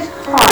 his heart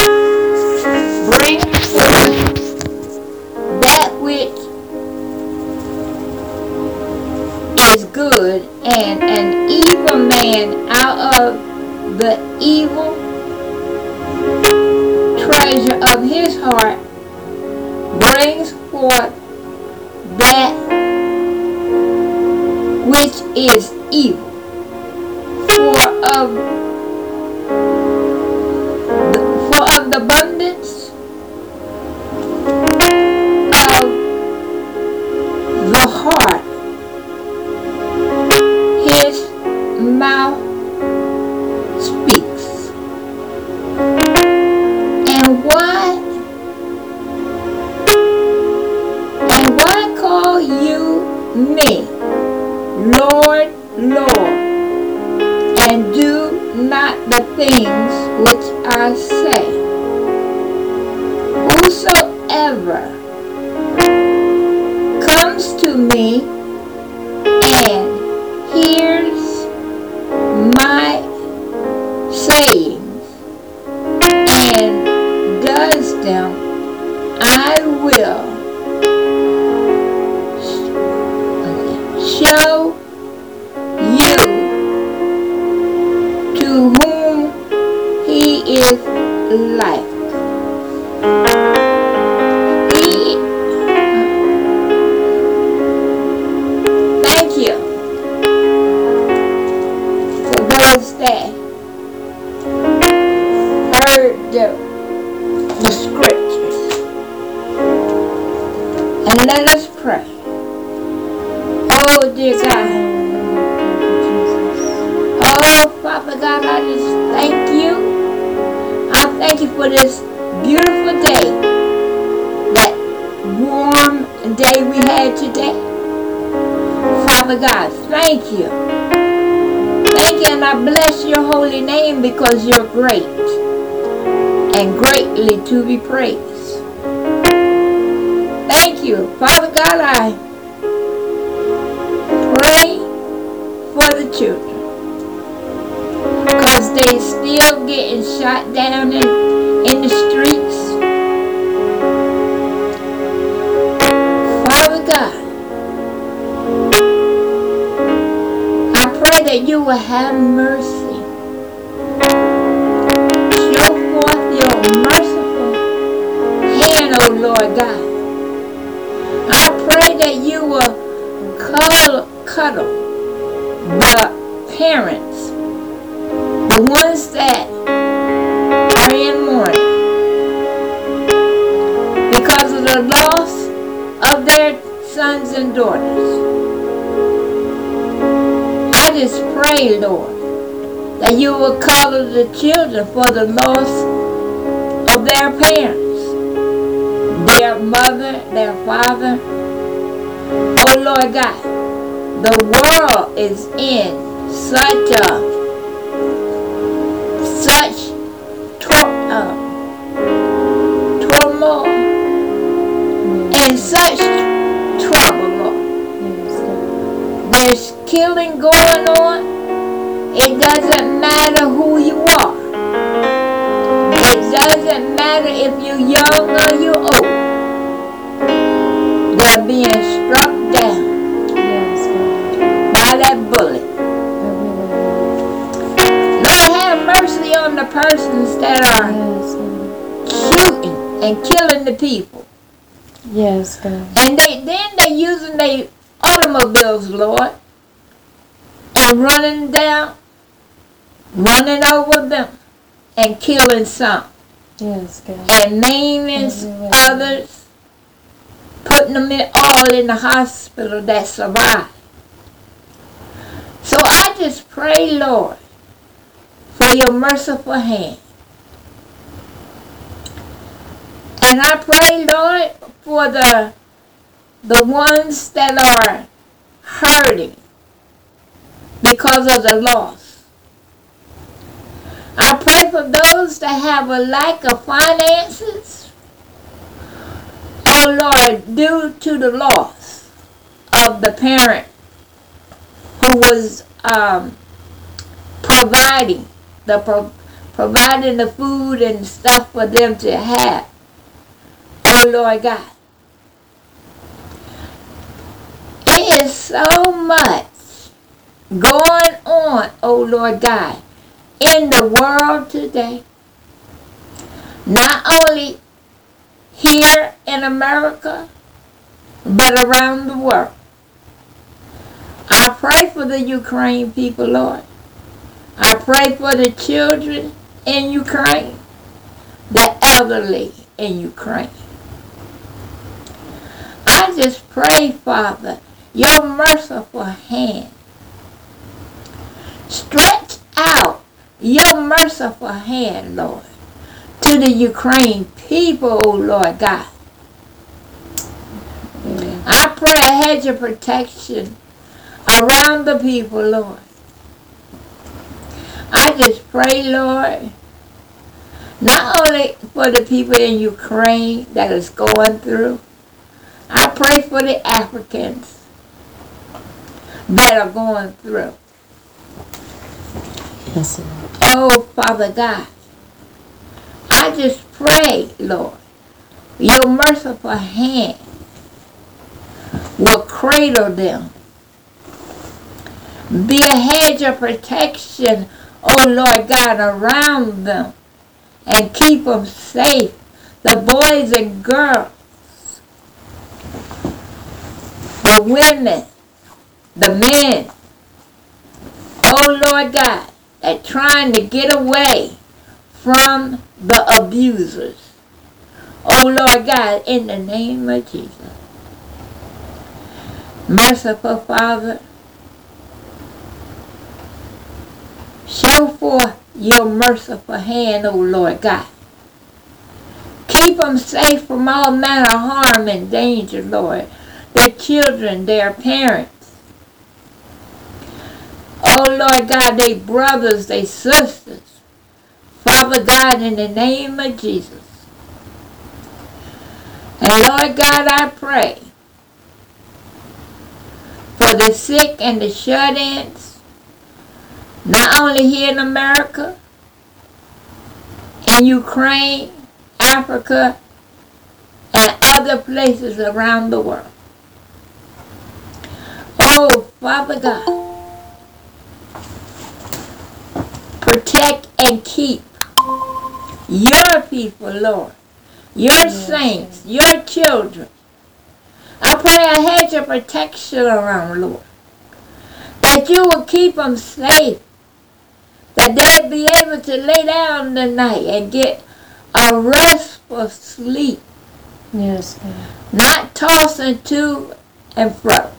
comes to me you. Thank you, and I bless your holy name because you're great and greatly to be praised. Thank you. Father God, I pray for the children because they still getting shot down in, in the streets. You will have mercy. Show forth your merciful hand, O Lord God. I pray that you will cuddle, cuddle the parents, the ones that are in mourning because of the loss of their sons and daughters. Just pray, Lord, that you will cover the children for the loss of their parents, their mother, their father. Oh Lord God, the world is in such a such killing going on. It doesn't matter who you are. It doesn't matter if you're young or you're old. They're being struck down by that bullet. Lord, have mercy on the persons that are shooting and killing the people. Yes, God. And they then they're using their automobiles, Lord, and running down, running over them, and killing some, Yes, God. and maiming others, putting them in, all in the hospital that survive. So I just pray, Lord, for your merciful hand. And I pray, Lord, for the the ones that are hurting because of the loss. I pray for those that have a lack of finances. Oh Lord, due to the loss of the parent who was um, providing the pro- providing the food and stuff for them to have. Oh Lord God. It is so much going on, oh Lord God, in the world today. Not only here in America, but around the world. I pray for the Ukraine people, Lord. I pray for the children in Ukraine, the elderly in Ukraine. I just pray, Father, your merciful hand. Stretch out your merciful hand, Lord, to the Ukraine people, oh Lord God. I pray a hedge of protection around the people, Lord. I just pray, Lord, not only for the people in Ukraine that is going through, I pray for the Africans that are going through. Yes, Oh, Father God, I just pray, Lord, your merciful hand will cradle them. Be a hedge of protection, oh Lord God, around them and keep them safe. The boys and girls, the women, the men, oh Lord God, that trying to get away from the abusers. Oh Lord God, in the name of Jesus. Merciful Father, show forth your merciful hand, O Lord God. Keep them safe from all manner of harm and danger, Lord. Their children, their parents. Oh Lord God, they brothers, they sisters. Father God, in the name of Jesus. And Lord God, I pray for the sick and the shut-ins, not only here in America, in Ukraine, Africa, and other places around the world. Oh, Father God, protect and keep your people, Lord, your Yes, saints, your children. I pray a hedge of protection around, Lord, that you will keep them safe, that they'll be able to lay down tonight and get a restful sleep, Yes, not tossing to and fro,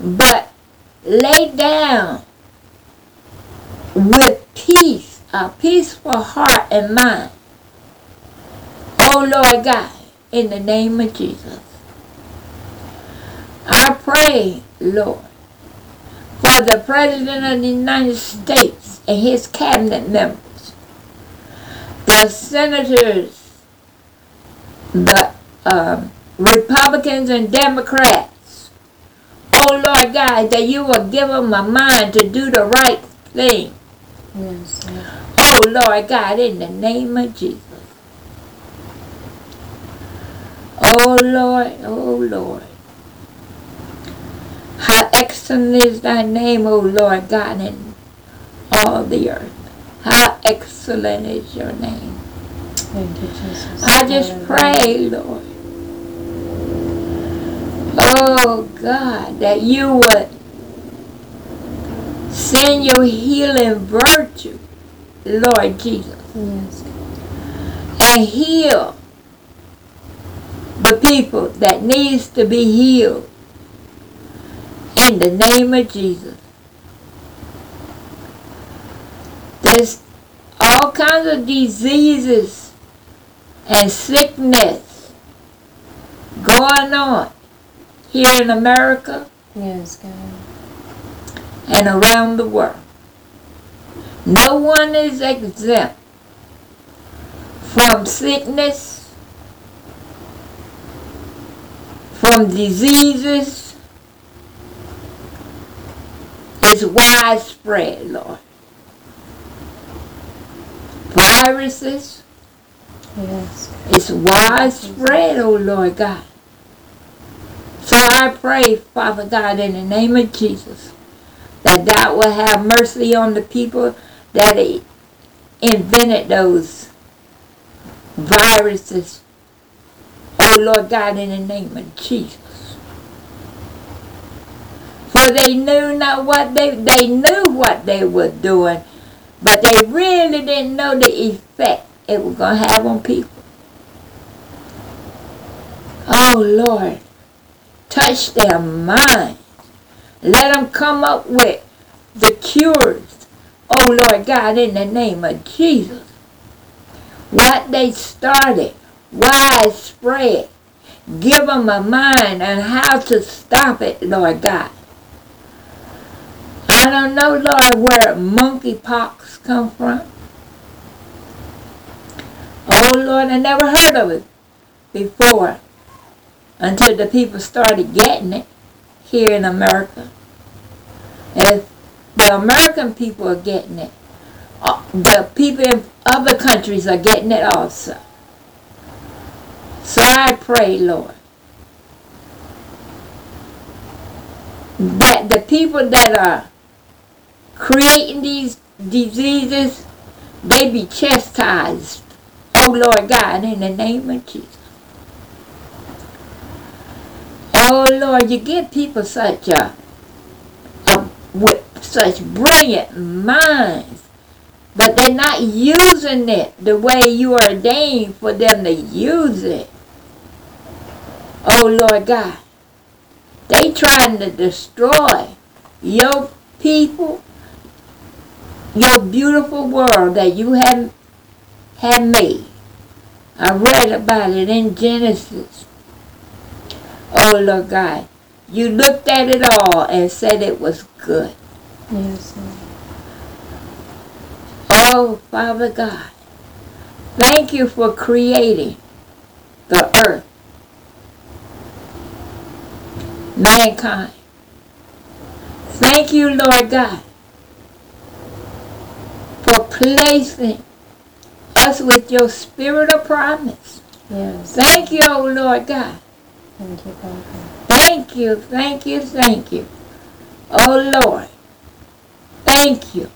but lay down with peace, a peaceful heart and mind. Oh Lord God, in the name of Jesus. I pray, Lord, for the President of the United States and his cabinet members, the senators, the um, Republicans and Democrats. Oh Lord God, that you will give them a mind to do the right thing. Yes, Oh Lord God, in the name of Jesus. Oh Lord, oh Lord. How excellent is thy name, O Lord God, in all the earth. How excellent is your name. Thank you, Jesus. I just pray, Lord. Oh God, that you would send your healing virtue, Lord Jesus, Yes, and heal the people that needs to be healed in the name of Jesus. There's all kinds of diseases and sickness going on here in America yes, God. And around the world. No one is exempt from sickness, from diseases. It's widespread, Lord. Viruses. Yes. It's widespread, oh Lord God. So I pray, Father God, in the name of Jesus, that thou will have mercy on the people that invented those viruses. Oh Lord God, in the name of Jesus. For they knew not what they they knew what they were doing, but they really didn't know the effect it was gonna have on people. Oh Lord, touch their mind. Let them come up with the cures. Oh Lord God, in the name of Jesus. What they started, widespread. Give them a mind on how to stop it, Lord God. I don't know, Lord, where monkeypox come from. Oh Lord, I never heard of it before until the people started getting it here in America. If the American people are getting it, uh, the people in other countries are getting it also. So I pray, Lord, that the people that are creating these diseases, they be chastised. Oh Lord God, in the name of Jesus. Oh Lord, you give people such a, a with such brilliant minds, but they're not using it the way you ordained for them to use it. Oh Lord God, they trying to destroy your people, your beautiful world that you have, have made. I read about it in Genesis. Oh Lord God, you looked at it all and said it was good. Yes, Oh Father God, thank you for creating the earth, mankind. Thank you, Lord God, for placing us with your spirit of promise. Yes. Thank you, oh Lord God. Thank you, Father. Thank you, thank you, thank you. Oh Lord, thank you.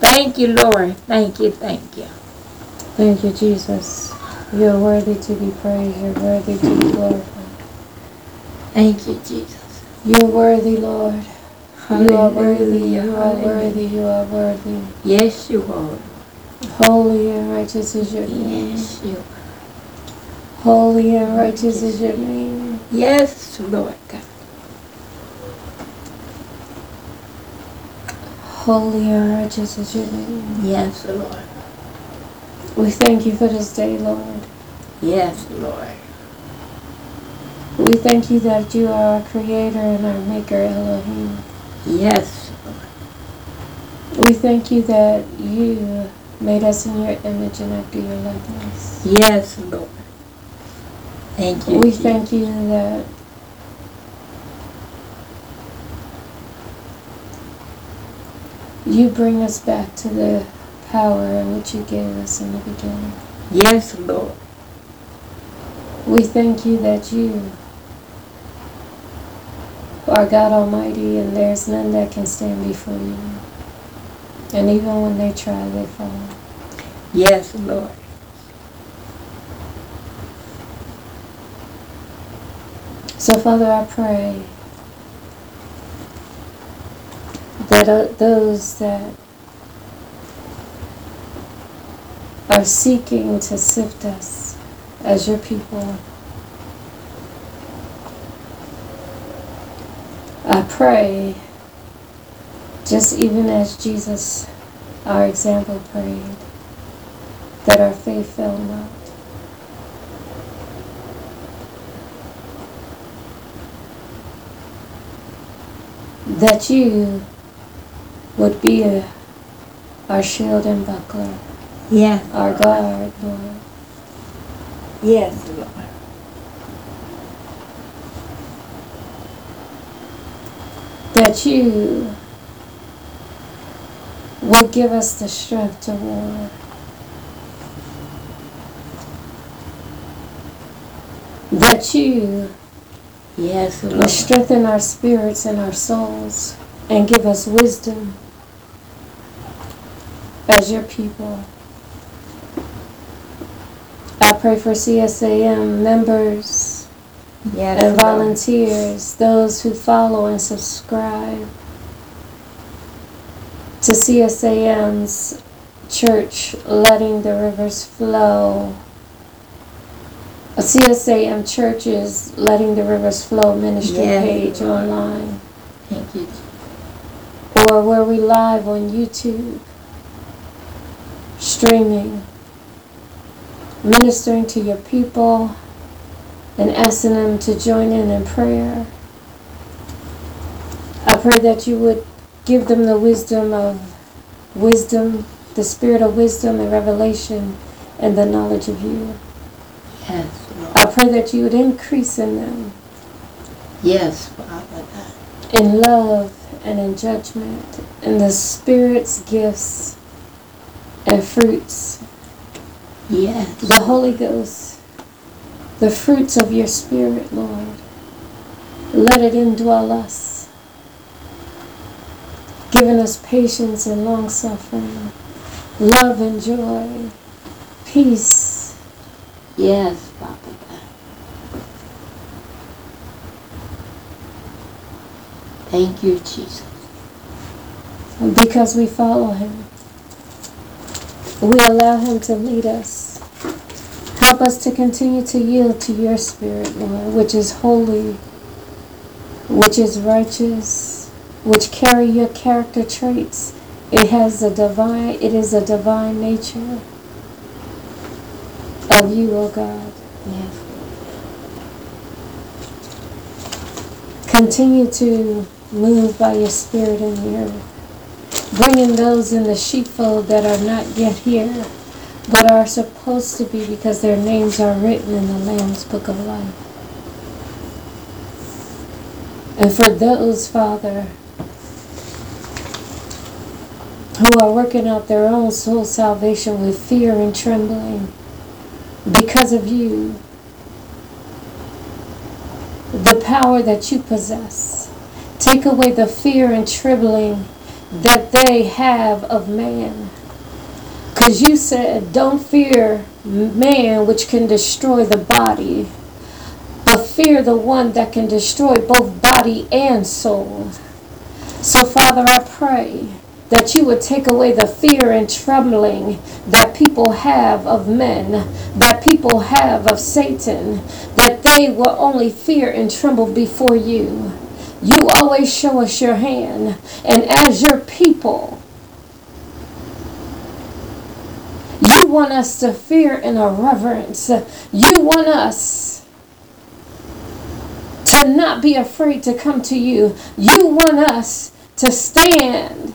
Thank you, Lord. Thank you, thank you. Thank you, Jesus. You're worthy to be praised. You're worthy to be glorified. Thank you, Jesus. You're worthy, Lord. You are worthy. You are hallelujah. worthy. You are worthy. Yes, you are. Holy and righteous is your name. Yes, you are. Holy and righteous is your name. Yes, Lord God. Holy and righteous is your name. Yes, Lord. We thank you for this day, Lord. Yes, Lord. We thank you that you are our creator and our maker, Elohim. Yes. Lord. We thank you that you made us in your image and after your likeness. Yes, Lord. Thank you. We thank you that you bring us back to the power which you gave us in the beginning. Yes, Lord. We thank you that you are God Almighty and there's none that can stand before you. And even when they try, they fall. Yes, Lord. So, Father, I pray that uh, those that are seeking to sift us as your people, I pray, just even as Jesus, our example, prayed, that our faith fail not. that you would be a, our shield and buckler. Yes. Our guard, Lord. Yes, Lord. That you would give us the strength to war. That you Yes, Lord. strengthen our spirits and our souls and give us wisdom as your people. I pray for CSAM members Yes, and Lord. volunteers, those who follow and subscribe to CSAM's church, letting the rivers flow. A CSAM churches, letting the rivers flow ministry Yes. page online, Thank you. or where we live on YouTube, streaming, ministering to your people, and asking them to join in in prayer. I pray that you would give them the wisdom of wisdom, the spirit of wisdom and revelation, and the knowledge of you. Yes. I pray that you would increase in them Yes, Father God. in love and in judgment, in the Spirit's gifts and fruits, Yes. the Holy Ghost, the fruits of your Spirit, Lord. Let it indwell us, giving us patience and long suffering, love and joy, peace, Yes, Father God. Thank you, Jesus. because we follow Him. We allow Him to lead us. Help us to continue to yield to your Spirit, Lord, which is holy, which is righteous, which carry your character traits. It has a divine, it is a divine nature of you, O God. Yes. Continue to move by your Spirit in the earth, bringing those in the sheepfold that are not yet here, but are supposed to be because their names are written in the Lamb's Book of Life. And for those, Father, who are working out their own soul salvation with fear and trembling because of you, the power that you possess. Take away the fear and trembling that they have of man. Because you said, don't fear man which can destroy the body, but fear the one that can destroy both body and soul. So, Father, I pray that you would take away the fear and trembling that people have of men, that people have of Satan, that they will only fear and tremble before you. You always show us your hand, and as your people, you want us to fear and a reverence. You want us to not be afraid to come to you. You want us to stand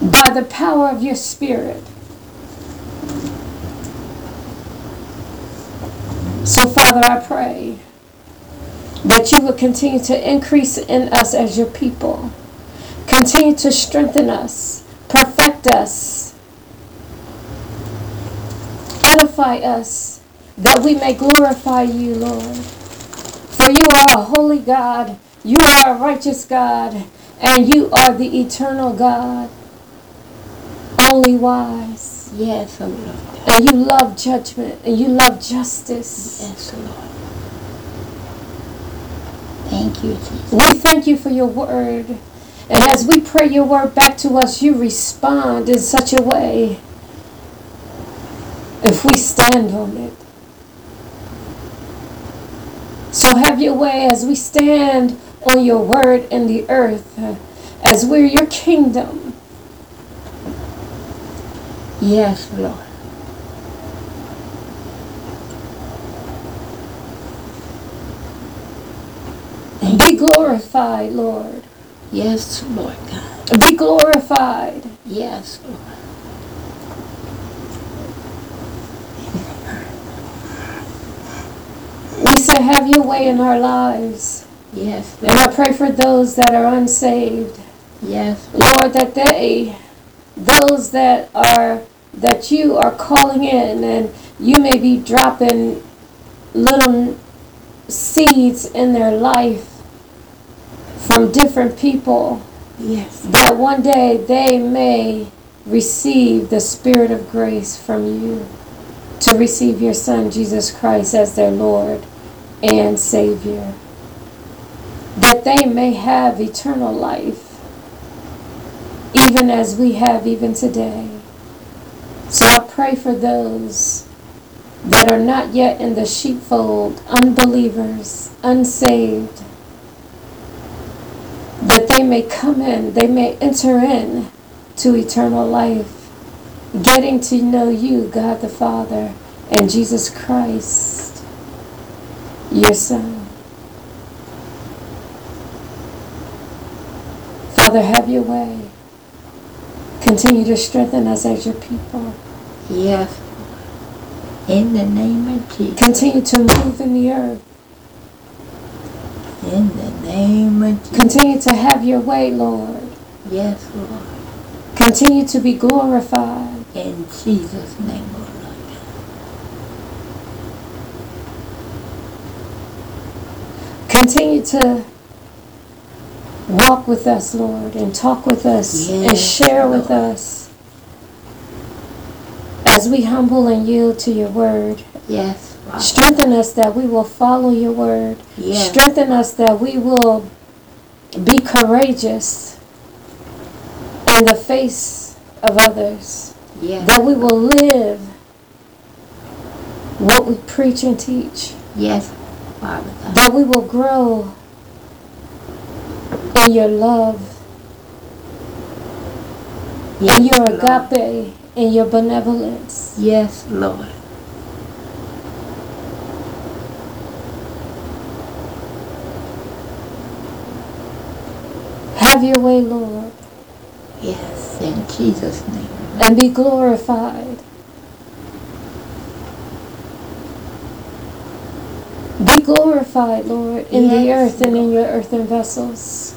by the power of your spirit. So, Father, I pray that you will continue to increase in us as your people. Continue to strengthen us, perfect us, edify us, that we may glorify you, Lord. For you are a holy God, you are a righteous God, and you are the eternal God, only wise. Yes, Lord. And you love judgment, and you love justice. Yes, Lord. You, We thank you for your word. And as we pray your word back to us, you respond in such a way if we stand on it. So have your way as we stand on your word in the earth, as we're your kingdom. Yes, Lord. Be glorified, Lord. Yes, Lord God. Be glorified. Yes, Lord. We say, have your way in our lives. Yes, And I pray for those that are unsaved. yes, Lord, that they, those that are, that you are calling in and you may be dropping little seeds in their life from different people. Yes. that one day they may receive the spirit of grace from you to receive your son Jesus Christ as their Lord and Savior. That they may have eternal life even as we have even today. So I pray for those that are not yet in the sheepfold unbelievers unsaved that they may come in, they may enter in to eternal life, getting to know you, God the Father, and Jesus Christ, your Son. Father, have your way. Continue to strengthen us as your people. Yes. In the name of Jesus. Continue to move in the earth. In the name of Jesus. Continue to have your way, Lord. Yes, Lord. Continue to be glorified. In Jesus' name, Lord. Continue to walk with us, Lord, and talk with us and Yes, share with us as we humble and yield to your word. Yes. Strengthen us that we will follow your word. Yes. Strengthen us that we will be courageous in the face of others. Yes. That we will live what we preach and teach. Yes, Father God. That we will grow in your love, Yes, in your Lord. agape, in your benevolence. Yes, Lord. Have your way, Lord, Yes, in Jesus' name. and be glorified. Be glorified, Lord, in the earth and in your earthen vessels.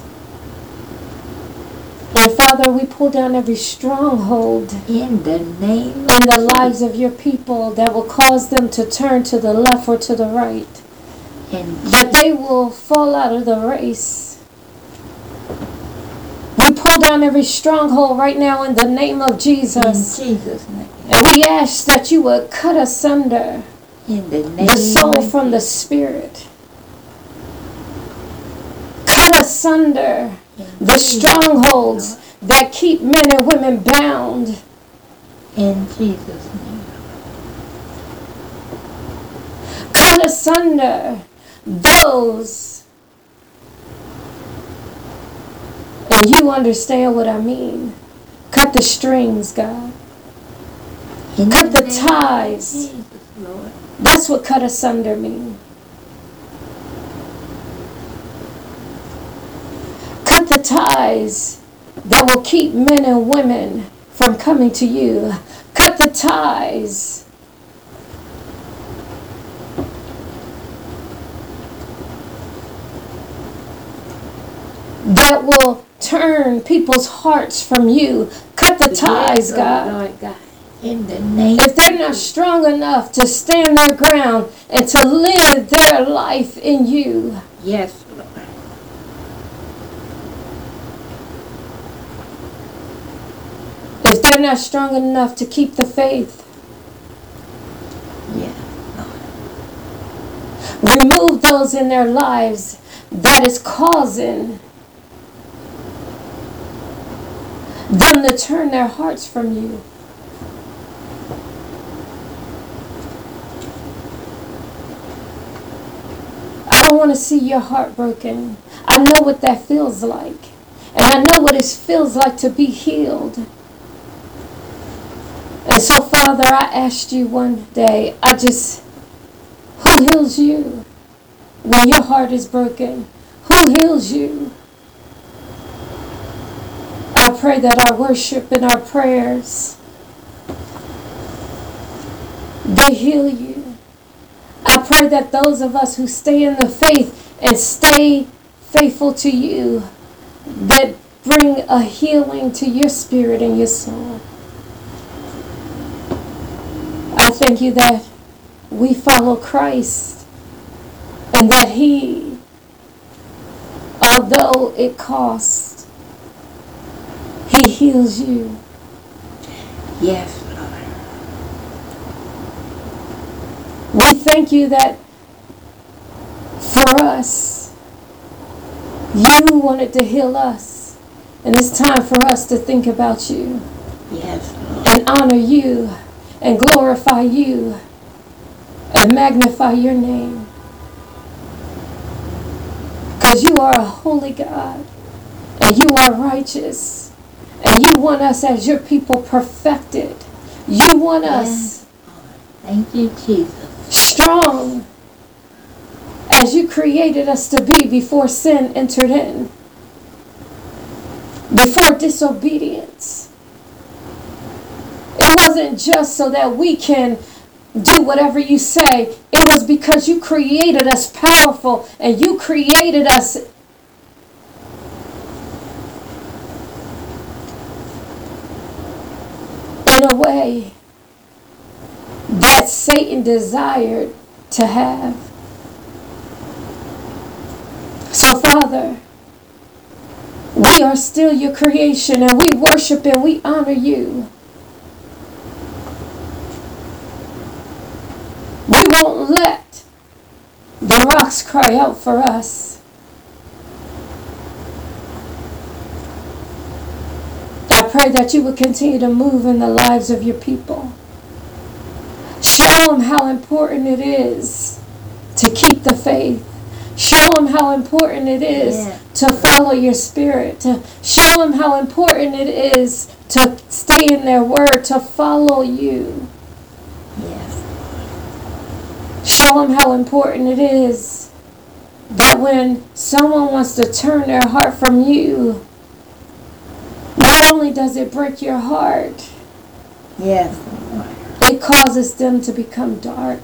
And Father, we pull down every stronghold In the name in the lives of your people that will cause them to turn to the left or to the right. In that they will fall out of the race. Down every stronghold right now in the name of in Jesus. Jesus' name. And we ask that you would cut asunder In the name the soul from the spirit. Cut asunder the Jesus' strongholds that keep men and women bound. In Jesus' name. Cut asunder those. And you understand what I mean. Cut the strings, God. In Cut the ties. Jesus. That's what cut asunder means. Cut the ties that will keep men and women from coming to you. Cut the ties. That will turn people's hearts from you. Cut the ties, God. In the name If they're not strong enough to stand their ground and to live their life in you, Yes, Lord. if they're not strong enough to keep the faith, Yes. remove those in their lives that is causing them to turn their hearts from you. I don't want to see your heart broken. I know what that feels like. And I know what it feels like to be healed. And so, Father, I asked you one day, I just, who heals you when your heart is broken? Who heals you? I pray that our worship and our prayers, they heal you. I pray that those of us who stay in the faith and stay faithful to you, that bring a healing to your spirit and your soul. I thank you that we follow Christ And that He, although it costs, He heals you. Yes, Lord. We thank you that for us, you wanted to heal us. And it's time for us to think about you Yes, Lord. and honor you and glorify you and magnify your name. Because you are a holy God and you are righteous you want us as your people perfected. You want us Thank you, Jesus. strong as you created us to be before sin entered in, before disobedience. It wasn't just so that we can do whatever you say, it was because you created us powerful and you created us. In a way that Satan desired to have. So, Father, we are still your creation and we worship and we honor you. We won't let the rocks cry out for us. I pray that you would continue to move in the lives of your people. Show them how important it is to keep the faith. Show them how important it is Yeah. to follow your spirit. To show them how important it is to stay in their word, to follow you. Yes. Show them how important it is that when someone wants to turn their heart from you, only does it break your heart, Yes, it causes them to become dark.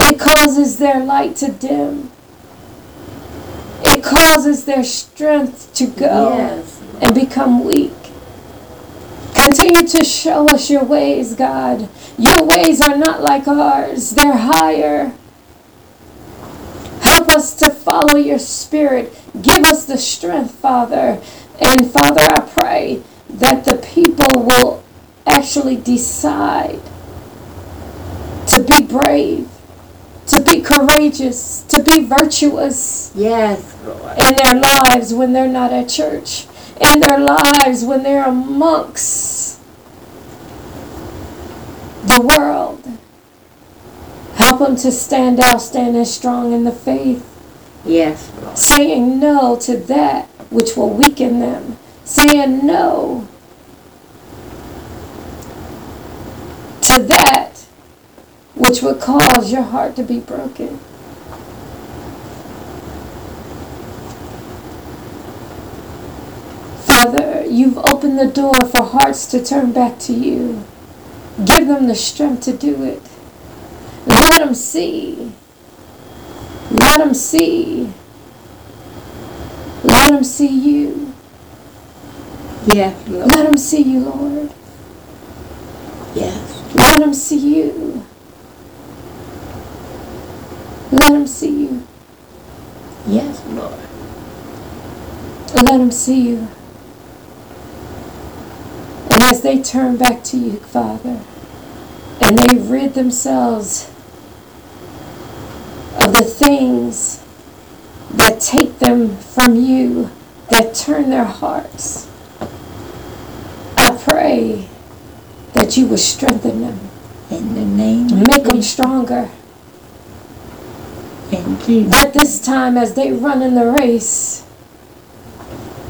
It causes their light to dim. It causes their strength to go Yes. and become weak. Continue to show us your ways, God. Your ways are not like ours, they're higher. Help us to follow your spirit. Give us the strength, Father. And Father, I pray that the people will actually decide to be brave, to be courageous, to be virtuous Yes, Lord. in their lives when they're not at church, in their lives when they're amongst the world. Help them to stand out, standing strong in the faith, Yes, saying no to that which will weaken them, saying no to that which would cause your heart to be broken. Father, you've opened the door for hearts to turn back to you. Give them the strength to do it. Let them see. Let them see. Let them see you. Yes, Lord. Let them see you, Lord. Yes. Let them see you. Let them see you. Yes, Lord. Let them see you. And as they turn back to you, Father, and they rid themselves the things that take them from you, that turn their hearts, I pray that you would strengthen them, In the name make them stronger, that this time as they run in the race,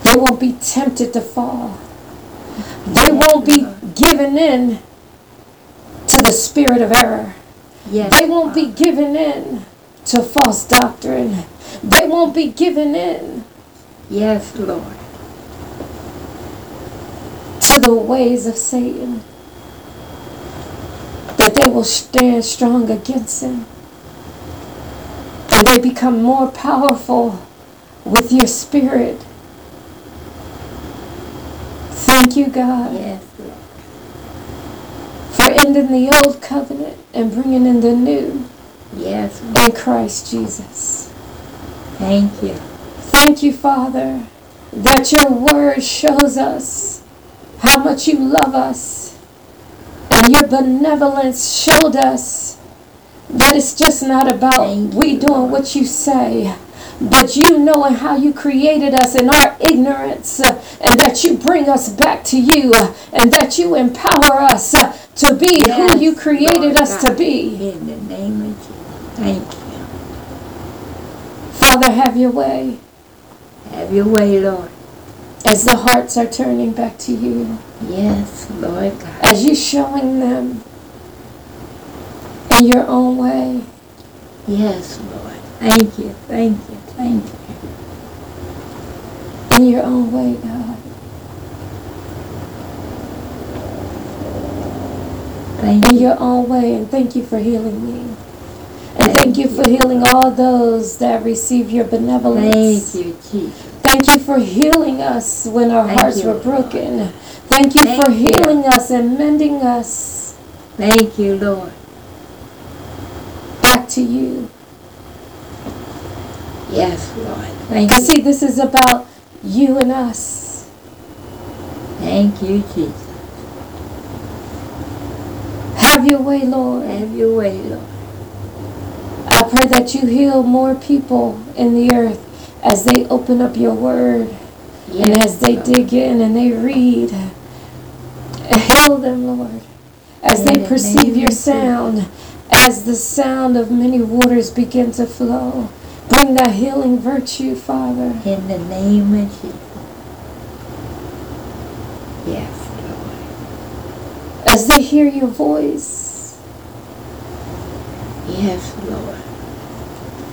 they won't be tempted to fall. They won't be given in to the spirit of error. Yes. They won't be given in to false doctrine. They won't be given in Yes, Lord. to the ways of Satan. But they will stand strong against him. And they become more powerful with your spirit. Thank you, God. Yes, Lord. for ending the old covenant and bringing in the new Yes. in Christ Jesus. Thank you. Thank you, Father, that your word shows us how much you love us. And your benevolence showed us that it's just not about we doing what you say, but you knowing how you created us in our ignorance, uh, and that you bring us back to you, uh, and that you empower us uh, to be Yes, who you created Lord us to be. In the name of Jesus. Thank you. Father, have your way Have your way, Lord. as the hearts are turning back to you. Yes, Lord God. as you're showing them in your own way. Yes, Lord. Thank you. Thank you. Thank you. In your own way, God. Thank In you. your own way. And thank you for healing me. Thank you for healing all those that receive your benevolence. Thank you, Jesus. Thank you for healing us when our Thank hearts you, were broken. Thank you Thank for you. healing us and mending us Thank you, Lord. back to you. Yes, Lord. Thank you. see, this is about you and us. Thank you, Jesus. Have your way, Lord. Have your way, Lord. I pray that you heal more people in the earth as they open up your word and as they dig in and they read. Heal them, Lord, as they perceive your sound, as the sound of many waters begin to flow. Bring that healing virtue, Father. In the name of Jesus. Yes, Lord. As they hear your voice, Yes, Lord.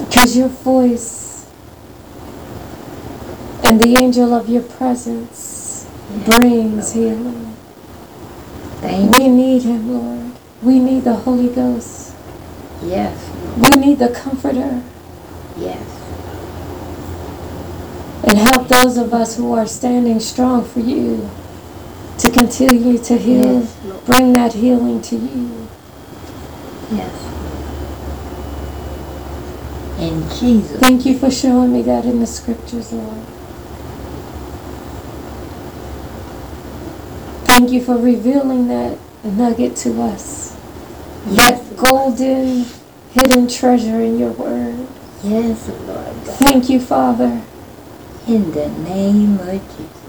because your voice and the angel of your presence Yes, brings Lord. healing. Thank We need him, Lord. We need the Holy Ghost. Yes, Lord. We need the Comforter. Yes. And help those of us who are standing strong for you to continue to heal. Yes, Bring that healing to you. Yes. In Jesus. Thank you for showing me that in the scriptures, Lord. Thank you for revealing that nugget to us. Yes, That golden hidden treasure in your word. Yes, Lord God. Thank you, Father. In the name of Jesus.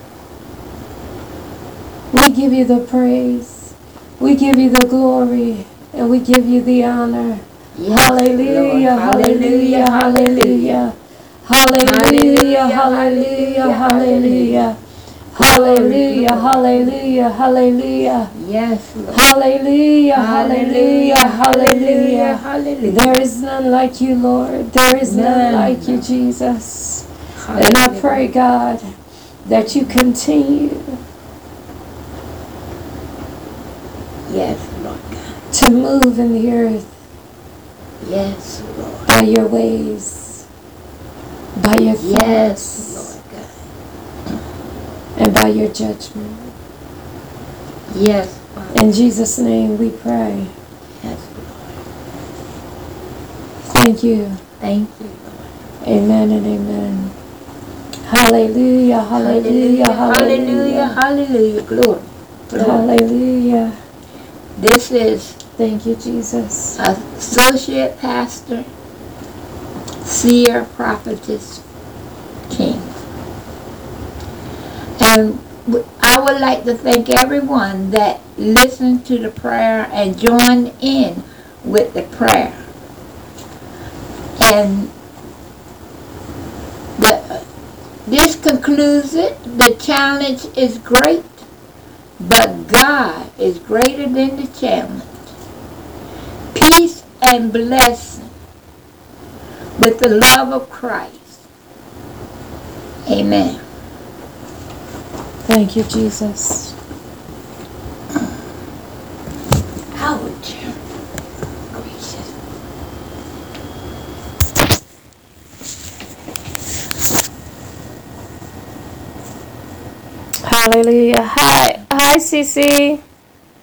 We give you the praise. We give you the glory. And we give you the honor. Hallelujah, hallelujah, hallelujah. Hallelujah, hallelujah, hallelujah. Hallelujah, hallelujah, hallelujah. Yes, Lord. Hallelujah, hallelujah, hallelujah. Hallelujah. There is none like you, Lord. There is none None. like you, Jesus. And I pray, God, that you continue Yes, Lord God. to move in the earth Yes, Lord. by your ways, by your Yes, thoughts, Lord God. and by your judgment. Yes, Father. In Jesus' name we pray. Yes, Lord. Thank you. Thank you, Lord. Amen and amen. Hallelujah, hallelujah, Hallelujah. hallelujah. Hallelujah. Glory. Glory. Hallelujah. This is Thank you, Jesus. Associate Pastor, Seer Prophetess King. And I would like to thank everyone that listened to the prayer and joined in with the prayer. And the, this concludes it. The challenge is great, but God is greater than the challenge peace and blessing with the love of Christ. Amen. Thank you, Jesus. Ouch. Gracious. Hallelujah. Hi. Hi, Cece.